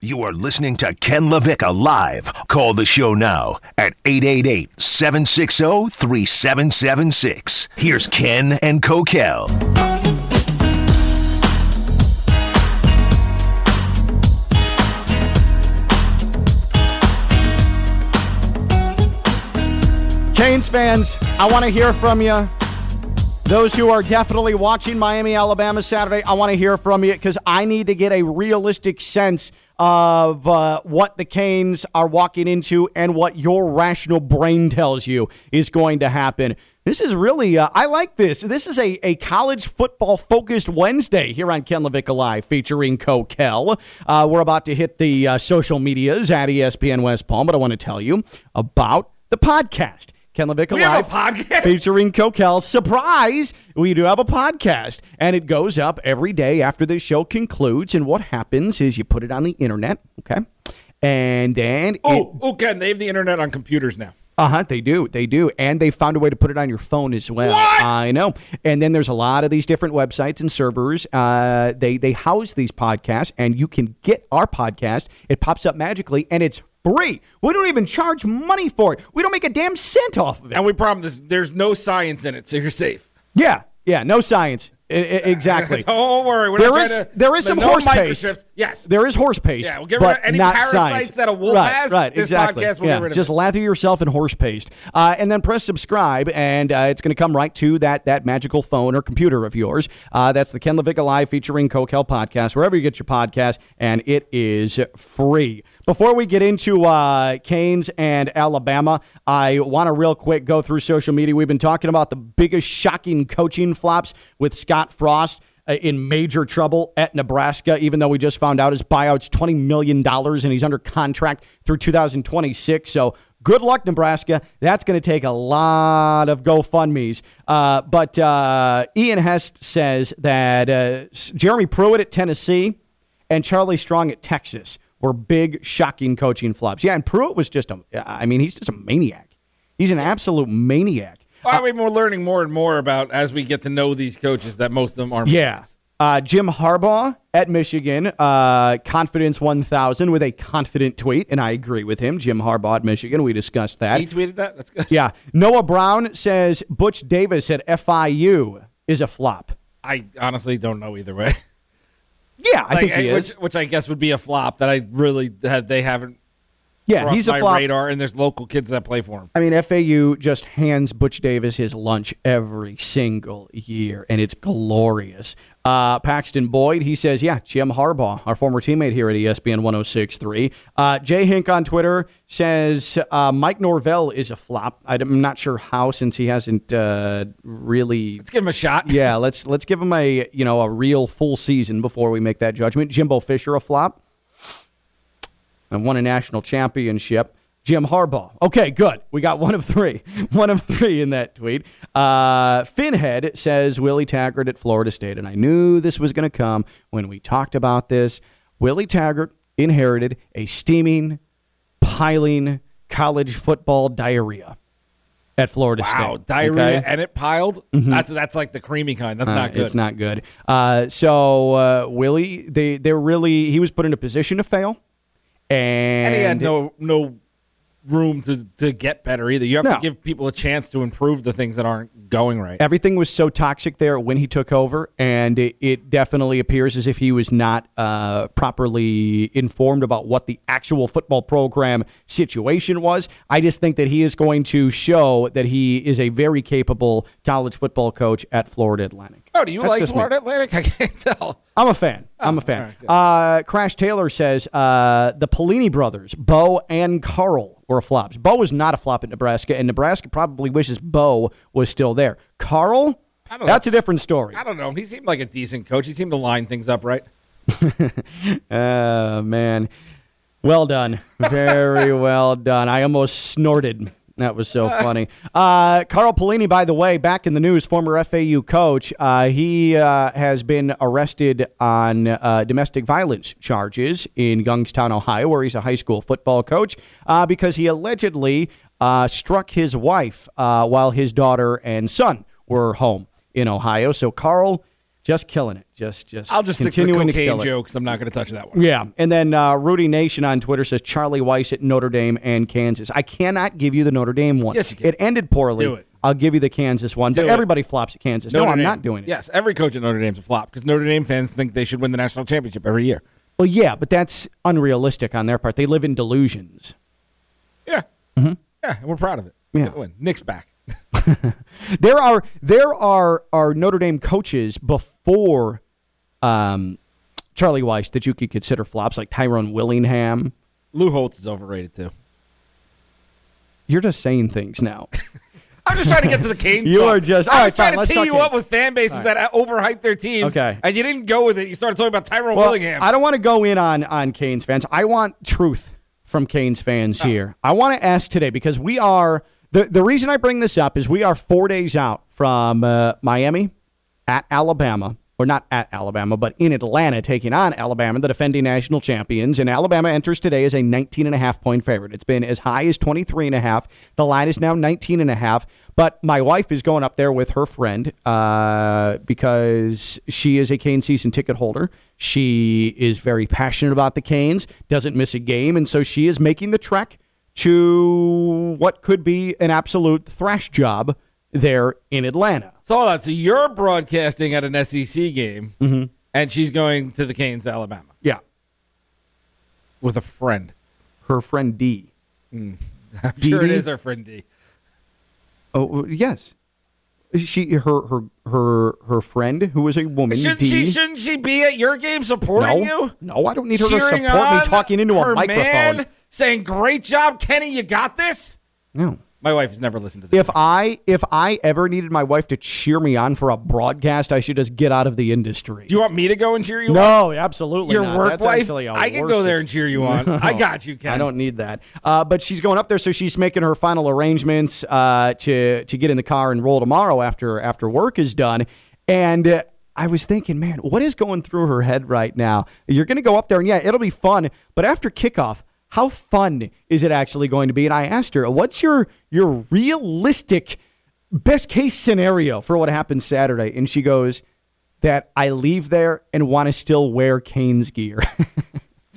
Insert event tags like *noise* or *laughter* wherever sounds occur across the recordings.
You are listening to Ken LaVicka Live. Call the show now at 888 760 3776. Here's Ken and Coquel. Canes fans, I want to hear from you. Those who are definitely watching Miami, Alabama Saturday, I want to hear from you because I need to get a realistic sense of uh, what the Canes are walking into and what your rational brain tells you is going to happen. This is really, uh, I like this. This is a, a college football focused Wednesday here on Ken LaVicka Live featuring Coquel. Uh, we're about to hit the uh, social medias at ESPN West Palm, but I want to tell you about the podcast. Ken LaVicka We have Live a podcast? featuring Coquel. Surprise! We do have a podcast, and it goes up every day after the show concludes. And what happens is you put it on the internet, okay? And then oh, it, Oh, oh, Ken, they have the internet on computers now. Uh huh. They do. They do. And they found a way to put it on your phone as well. What? I know. And then there's a lot of these different websites and servers. Uh, they they house these podcasts, and you can get our podcast. It pops up magically, and it's free. We don't even charge money for it. We don't make a damn cent off of it. And we promise there's no science in it, so you're safe. Yeah. Yeah. No science. I- I- exactly. *laughs* Don't worry. We're there, not is, to, there is some no horse paste. Yes. there is horse paste. Yeah, we'll get rid of any parasites science. that a wolf right, has. Right, This exactly. podcast will yeah, get rid of just it. lather yourself in horse paste, uh, and then press subscribe, and uh, it's going to come right to that that magical phone or computer of yours. Uh, that's the Ken LaVicka Live featuring Coquel podcast, wherever you get your podcast, and it is free. Before we get into uh, Canes and Alabama, I want to real quick go through social media. We've been talking about the biggest shocking coaching flops with Scott Frost uh, in major trouble at Nebraska, even though we just found out his buyout's $20 million and he's under contract through 2026. So good luck, Nebraska. That's going to take a lot of GoFundMe's. Uh, but uh, Ian Hest says that uh, Jeremy Pruitt at Tennessee and Charlie Strong at Texas were big, shocking coaching flops. Yeah, and Pruitt was just a, I mean, he's just a maniac. He's an absolute maniac. I mean, we're learning more and more about as we get to know these coaches that most of them are. Yeah. Uh, Jim Harbaugh at Michigan, uh, confidence 1000 with a confident tweet, and I agree with him. Jim Harbaugh at Michigan, we discussed that. He tweeted that. That's good. Yeah. Noah Brown says Butch Davis at FIU is a flop. I honestly don't know either way. *laughs* Yeah, I Like, think he which, is. which I guess would be a flop that I really have, they haven't Yeah, he's a flop. radar, and there's local kids that play for him. I mean, FAU just hands Butch Davis his lunch every single year, and it's glorious. Uh, Paxton Boyd, he says, yeah, Jim Harbaugh, our former teammate here at ESPN 1063. Uh, Jay Hink on Twitter says uh, Mike Norvell is a flop. I'm not sure how, since he hasn't uh, really Let's give him a shot. yeah, let's let's give him a you know a real full season before we make that judgment. Jimbo Fisher a flop and won a national championship. Jim Harbaugh. Okay, good. We got one of three. *laughs* One of three in that tweet. Uh, Finhead says Willie Taggart at Florida State, and I knew this was going to come when we talked about this. Willie Taggart inherited a steaming, piling college football diarrhea at Florida Wow, State. Wow, diarrhea okay? and it piled. That's that's like the creamy kind. That's Uh, not good. It's not good. Uh, so uh, Willie, they they're really he was put in a position to fail, and, and he had no no room to to get better either. You have No. to give people a chance to improve the things that aren't going right. everything was so toxic there when he took over, and it, it definitely appears as if he was not uh, properly informed about what the actual football program situation was. I just think that he is going to show that he is a very capable college football coach at Florida Atlantic. Oh, do you That's like just me. Florida Atlantic? *laughs* I can't tell. I'm a fan. I'm a fan. right, uh, Crash Taylor says uh, the Pelini brothers, Bo and Carl, were flops. Bo was not a flop at Nebraska, and Nebraska probably wishes Bo was still there. Carl, don't know. that's a different story. I don't know. He seemed like a decent coach. He seemed to line things up right. Uh, *laughs* man. Well done. Very *laughs* well done. I almost snorted. That was so funny. Uh, Carl Pelini, by the way, back in the news, former FAU coach. Uh, he uh, has been arrested on uh, domestic violence charges in Youngstown, Ohio, where he's a high school football coach, uh, because he allegedly uh, struck his wife while his daughter and son were home in Ohio. So, Carl just killing it. Just, just. I'll just stick to continuing to, cocaine kill it. I'm not going to touch that one. Yeah, and then uh, Rudy Nation on Twitter says Charlie Weiss at Notre Dame and Kansas. I cannot give you the Notre Dame one. Yes, you can. It ended poorly. Do it. I'll give you the Kansas one, Do but it. everybody flops at Kansas. no, I'm Dame- not doing it. Yes, every coach at Notre Dame's a flop because Notre Dame fans think they should win the national championship every year. Well, yeah, but that's unrealistic on their part. They live in delusions. Yeah. Mm-hmm. Yeah, and we're proud of it. Yeah. Win. Nick's back. *laughs* There are there are are Notre Dame coaches before um, Charlie Weiss that you could consider flops, like Tyrone Willingham. Lou Holtz is overrated too. You're just saying things now. *laughs* I'm just trying to get to the Canes. *laughs* You are just- I was right, trying fine, to tee you up with fan bases that overhype their teams. Okay. and you didn't go with it. You started talking about Tyrone Well, Willingham. I don't want to go in on on Canes fans. I want truth from Canes fans here. I want to ask today because we are the the reason I bring this up is we are four days out from uh, Miami at Alabama. Or not at Alabama, but in Atlanta, taking on Alabama, the defending national champions. And Alabama enters today as a 19 and a half point favorite. It's been as high as 23 and a half. The line is now 19 and a half. But my wife is going up there with her friend uh, because she is a Cane season ticket holder. She is very passionate about the Canes, doesn't miss a game, and so she is making the trek to what could be an absolute thrash job there in Atlanta. So hold on. So you're broadcasting at an SEC game, Mm-hmm. and she's going to the Canes, Alabama, Yeah, with a friend. her friend D. *laughs* I'm Dee sure it is her friend D. Oh yes, she her her her her friend who was a woman. Should D. she shouldn't she be at your game supporting no, you? no, I don't need her to support me talking into her a microphone. Man, saying, "Great job, Kenny! You got this." No. My wife has never listened to this. If I if I ever needed my wife to cheer me on for a broadcast, I should just get out of the industry. Do you want me to go and cheer you on? no, absolutely Your not. work That's wife? actually I can go there and cheer you on. *laughs* I got you, Ken. I don't need that. Uh, but she's going up there, so she's making her final arrangements uh, to to get in the car and roll tomorrow after after work is done. And uh, I was thinking, man, what is going through her head right now? You're going to go up there, and yeah, it'll be fun. But after kickoff, how fun is it actually going to be? And I asked her, what's your your realistic best case scenario for what happens Saturday? And she goes. That I leave there and want to still wear Canes gear. *laughs*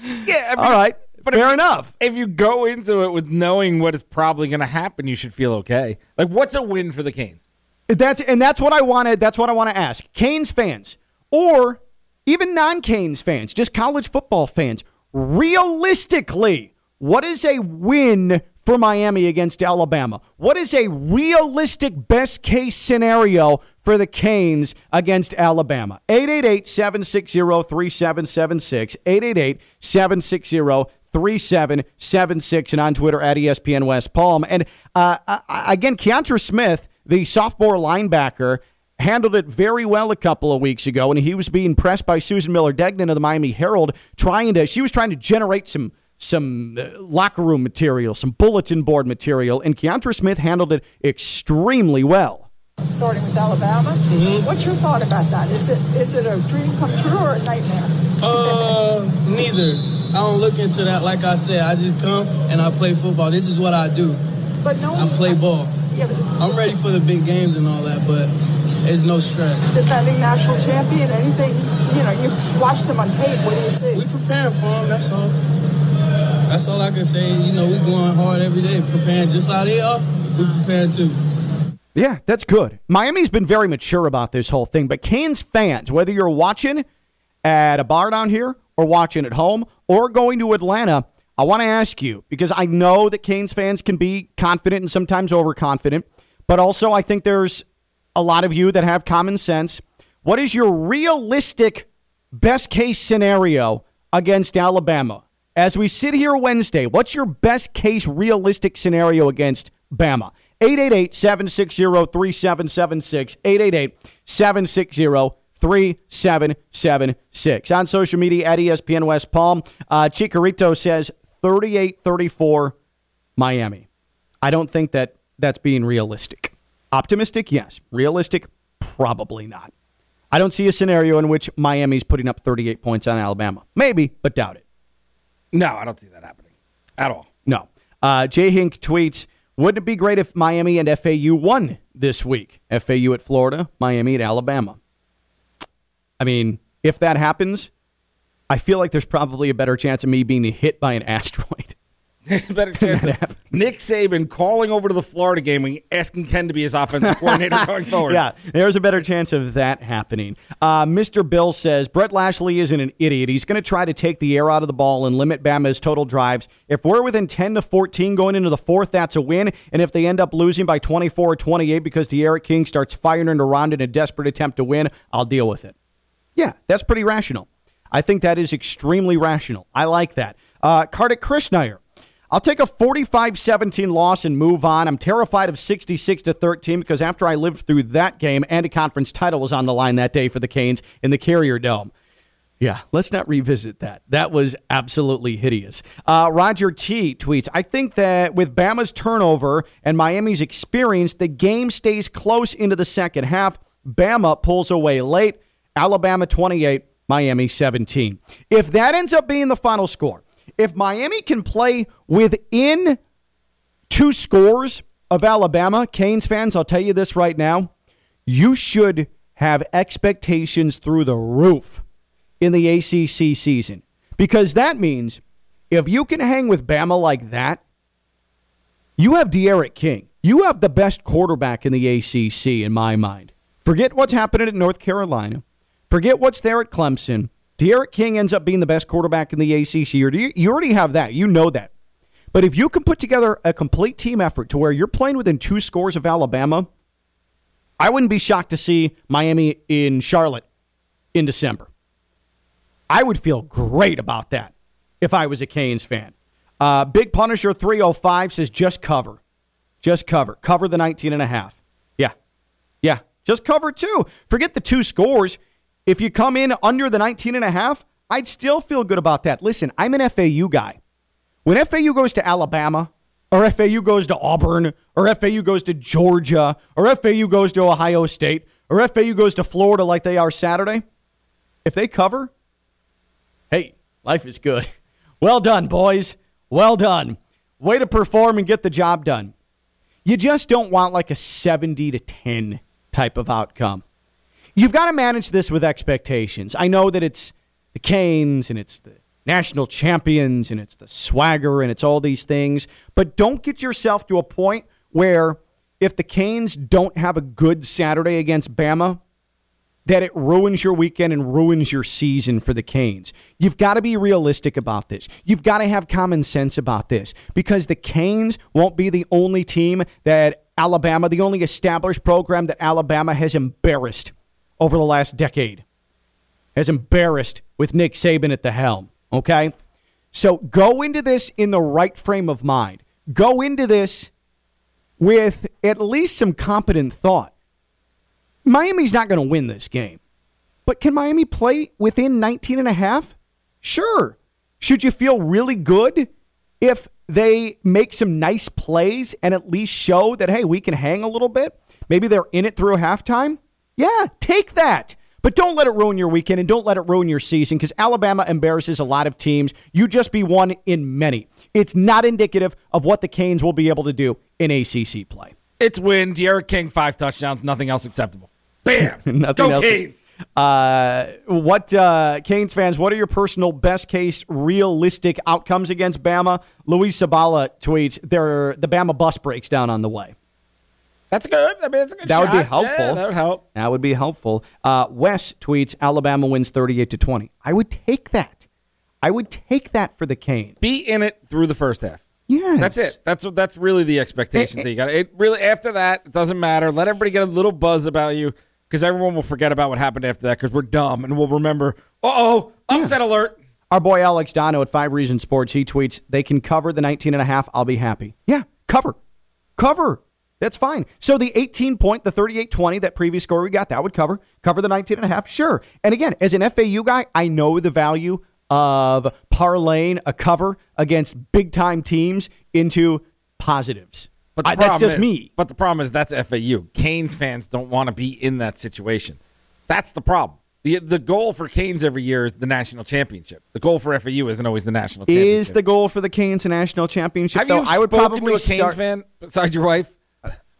Yeah, I mean, All right, but fair if, enough. If you go into it with knowing what is probably going to happen, you should feel okay. Like, what's a win for the Canes? That's and that's what I wanted. That's what I want to ask Canes fans, or even non-Canes fans, just college football fans. Realistically, what is a win for Miami against Alabama? What is a realistic best case scenario for the Canes against Alabama? 888-760-3776. 888-760-3776 and on Twitter at ESPN West Palm. And uh, again, Keontra Smith, the sophomore linebacker, handled it very well a couple of weeks ago, and he was being pressed by Susan Miller Degnan of the Miami Herald, trying to. She was trying to generate some some uh, locker room material, some bulletin board material, and Keontra Smith handled it extremely well. starting with Alabama. What's your thought about that? Is it is it a dream come true or a nightmare? Uh, neither. I don't look into that. Like I said, I just come and I play football. This is what I do. But no, I play ball. Yeah, but I'm ready for the big games and all that, but it's no stress. defending national champion, anything you know, you watch them on tape. What do you see? We preparing for them. That's all. That's all I can say. You know, we going hard every day, preparing just like they are. We preparing too. Yeah, that's good. Miami's been very mature about this whole thing, but Canes fans, whether you're watching at a bar down here or watching at home or going to Atlanta, I want to ask you because I know that Canes fans can be confident and sometimes overconfident, but also I think there's a lot of you that have common sense. What is your realistic best case scenario against Alabama? As we sit here Wednesday, what's your best case realistic scenario against Bama? 888 760 3776. 888 760 3776. On social media at ESPN West Palm, uh, Chicarito says 38 34 Miami. I don't think that that's being realistic. Optimistic, yes. Realistic, probably not. I don't see a scenario in which Miami's putting up 38 points on Alabama. Maybe, but doubt it. No, I don't see that happening at all. No. Uh, Jay Hink tweets Wouldn't it be great if Miami and FAU won this week? FAU at Florida, Miami at Alabama. I mean, if that happens, I feel like there's probably a better chance of me being hit by an *laughs* asteroid. There's a better chance of *laughs* Nick Saban calling over to the Florida game and asking Ken to be his offensive coordinator *laughs* going forward. Yeah, there's a better chance of that happening. Uh, Mr. Bill says Rhett Lashlee isn't an idiot. He's going to try to take the air out of the ball and limit Bama's total drives. If we're within 10 to 14 going into the fourth, that's a win. And if they end up losing by 24 or 28 because D'Eriq King starts firing into Ronda in a desperate attempt to win, I'll deal with it. Yeah, that's pretty rational. I think that is extremely rational. I like that. Uh, Kartik. I'll take a 45-17 loss and move on. I'm terrified of 66 to 13 because after I lived through that game and a conference title was on the line that day for the Canes in the Carrier Dome. Yeah, let's not revisit that. That was absolutely hideous. Uh, Roger T tweets I think that with Bama's turnover and Miami's experience, the game stays close into the second half. Bama pulls away late. Alabama 28, Miami 17. If that ends up being the final score, if Miami can play within two scores of Alabama, Canes fans, I'll tell you this right now, you should have expectations through the roof in the ACC season. Because that means if you can hang with Bama like that, you have D'Eriq King. You have the best quarterback in the ACC, in my mind. Forget what's happening at North Carolina. Forget what's there at Clemson. D'Eriq King ends up being the best quarterback in the ACC. or do You already have that. You know that. But if you can put together a complete team effort to where you're playing within two scores of Alabama, I wouldn't be shocked to see Miami in Charlotte in December. I would feel great about that if I was a Canes fan. Uh, Big Punisher 305 says just cover. Just cover. Cover the 19 and a half. Yeah. Yeah. Just cover two. Forget the two scores. If you come in under the 19 and a half, I'd still feel good about that. Listen, I'm an FAU guy. When FAU goes to Alabama, or FAU goes to Auburn, or FAU goes to Georgia, or FAU goes to Ohio State, or FAU goes to Florida like they are Saturday, if they cover, hey, life is good. *laughs* Well done, boys. Well done. Way to perform and get the job done. You just don't want like a 70 to 10 type of outcome. You've got to manage this with expectations. I know that it's the Canes and it's the national champions and it's the swagger and it's all these things, but don't get yourself to a point where if the Canes don't have a good Saturday against Bama, that it ruins your weekend and ruins your season for the Canes. You've got to be realistic about this. You've got to have common sense about this because the Canes won't be the only team that Alabama, the only established program that Alabama has embarrassed over the last decade, has embarrassed with Nick Saban at the helm. Okay? So go into this in the right frame of mind. Go into this with at least some competent thought. Miami's not going to win this game. But can Miami play within 19 and a half? Sure. Should you feel really good if they make some nice plays and at least show that, hey, we can hang a little bit? Maybe they're in it through halftime? Yeah, take that. But don't let it ruin your weekend and don't let it ruin your season because Alabama embarrasses a lot of teams. You just be one in many. It's not indicative of what the Canes will be able to do in ACC play. It's win. D'Eriq King, five touchdowns. Nothing else acceptable. Bam. *laughs* Nothing Go else. Canes. Uh, what uh, Canes fans? What are your personal best case realistic outcomes against Bama? Luis Sabala tweets: "There, the Bama bus breaks down on the way." That's good. I mean, it's a good That would be helpful. Yeah, that would help. That would be helpful. Uh, Wes tweets: "Alabama wins thirty-eight to twenty." I would take that. I would take that for the Canes. Be in it through the first half. Yes, That's it. That's what. That's really the expectations that you got. It really after that, it doesn't matter. Let everybody get a little buzz about you because everyone will forget about what happened after that because we're dumb and we'll remember. Uh oh, upset alert. Our boy Alex Dono at Five Reason Sports, he tweets, they can cover the 19 and a half. I'll be happy. Yeah, cover. Cover. That's fine. So the 18 point, the 38 20, that previous score we got, that would cover. Cover the 19 and a half. Sure. And again, as an FAU guy, I know the value of parlaying a cover against big time teams into positives. But I- that's just is- me. But the problem is that's FAU. Canes fans don't want to be in that situation. That's the problem. The the goal for Canes every year is the national championship. The goal for FAU isn't always the national championship. Is the goal for the Canes a national championship? Have though? you I would probably to a Canes start- fan besides your wife,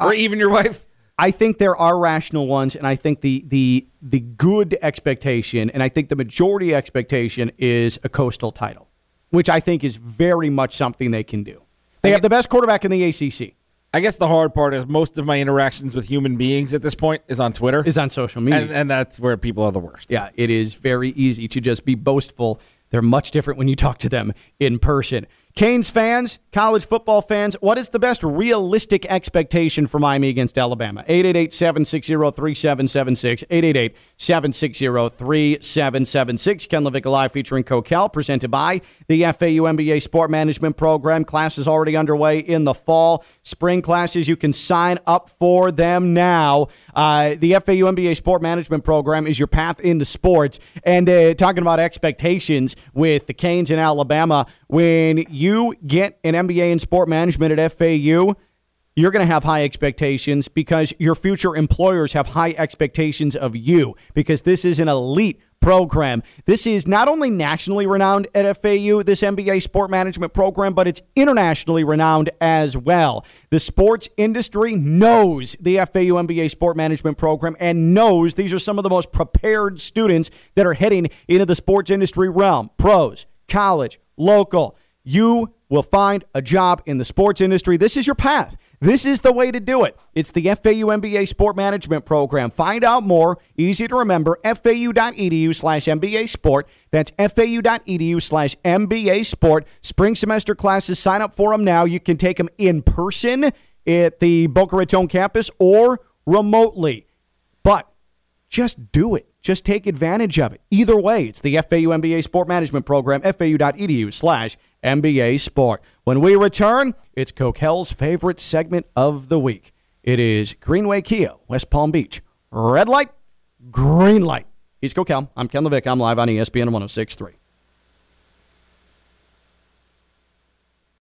or even your wife? I think there are rational ones, and I think the the the good expectation, and I think the majority expectation is a coastal title, which I think is very much something they can do. They have the best quarterback in the ACC. I guess the hard part is most of my interactions with human beings at this point is on Twitter, Is on social media. and, and that's where people are the worst. Yeah, it is very easy to just be boastful. They're much different when you talk to them in person. Canes fans, college football fans, what is the best realistic expectation for Miami against Alabama? 888 760 3776. 888 760 3776. Ken LaVicka Live featuring Coquel, presented by the FAU MBA Sport Management Program. Class is already underway in the fall. Spring classes, you can sign up for them now. Uh, the FAU MBA Sport Management Program is your path into sports. And uh, talking about expectations with the Canes in Alabama, when you get an MBA in sport management at FAU, you're going to have high expectations because your future employers have high expectations of you because this is an elite program. This is not only nationally renowned at FAU, this MBA sport management program, but it's internationally renowned as well. The sports industry knows the FAU MBA sport management program and knows these are some of the most prepared students that are heading into the sports industry realm. Pros, college, local. You will find a job in the sports industry. This is your path. This is the way to do it. It's the FAU MBA Sport Management Program. Find out more. Easy to remember. FAU.edu slash MBA Sport. That's FAU.edu slash MBA Sport. Spring semester classes. Sign up for them now. You can take them in person at the Boca Raton campus or remotely. But just do it. Just take advantage of it. Either way, it's the FAU MBA Sport Management Program, fau.edu slash MBA Sport. When we return, it's Coquel's favorite segment of the week. It is Greenway Kia, West Palm Beach. Red light, green light. He's Coquel. I'm Ken LaVicka. I'm live on ESPN 1063.